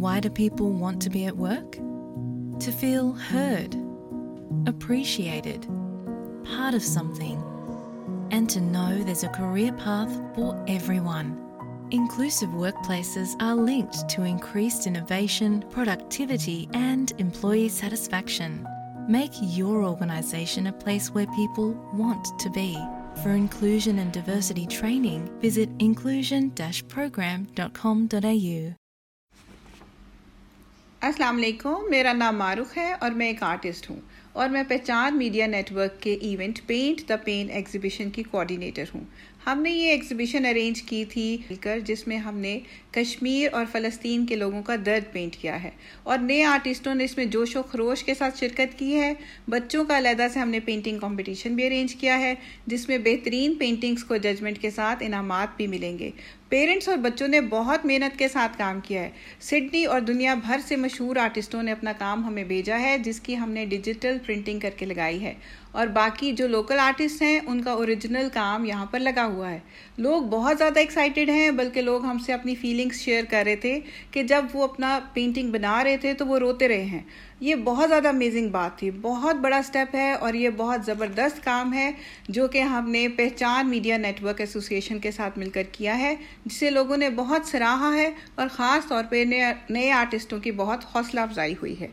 why do people want to be at work? To feel heard, appreciated, part of something, and to know there's a career path for everyone. Inclusive workplaces are linked to increased innovation, productivity, and employee satisfaction. Make your organisation a place where people want to be. For inclusion and diversity training, visit inclusion-program.com.au. السلام علیکم میرا نام معروف ہے اور میں ایک artist ہوں۔ اور میں پہچان میڈیا نیٹ ورک کے event paint the pen exhibition کی کوآڈینیٹر ہوں۔ ہم نے یہ ایگزیبیشن ارینج کی تھی مل کر جس میں ہم نے کشمیر اور فلسطین کے لوگوں کا درد پینٹ کیا ہے۔ اور نئے آرٹسٹوں نے اس میں جوش و خروش کے ساتھ شرکت کی ہے۔ بچوں کا علیحدہ سے ہم نے پینٹنگ کمپٹیشن بھی ارینج کیا ہے، جس میں بہترین پینٹنگز کو ججمنٹ کے ساتھ انعامات بھی ملیں گے۔ پیرنٹس اور بچوں نے بہت محنت کے ساتھ کام کیا ہے۔ سڈنی اور دنیا بھر سے مشہور آرٹسٹوں نے اپنا کام ہمیں بھیجا ہے، جس کی ہم نے ڈیجیٹل پرنٹنگ کر کے لگائی ہے۔ اور باقی جو لوکل آرٹسٹ ہیں، ان کا اوریجنل کام یہاں پر لگا ہوا ہے۔ لوگ بہت زیادہ ایکسائٹیڈ ہیں، بلکہ لوگ ہم سے اپنی فیلنگس شیئر کر رہے تھے کہ جب وہ اپنا پینٹنگ بنا رہے تھے تو وہ روتے رہے ہیں۔ یہ بہت زیادہ امیزنگ بات تھی۔ بہت بڑا سٹیپ ہے اور یہ بہت زبردست کام ہے، جو کہ ہم نے پہچان میڈیا نیٹ ورک ایسوسیشن کے ساتھ مل کر کیا ہے، جسے لوگوں نے بہت سراہا ہے اور خاص طور پہ نئے آرٹسٹوں کی بہت حوصلہ افزائی ہوئی ہے۔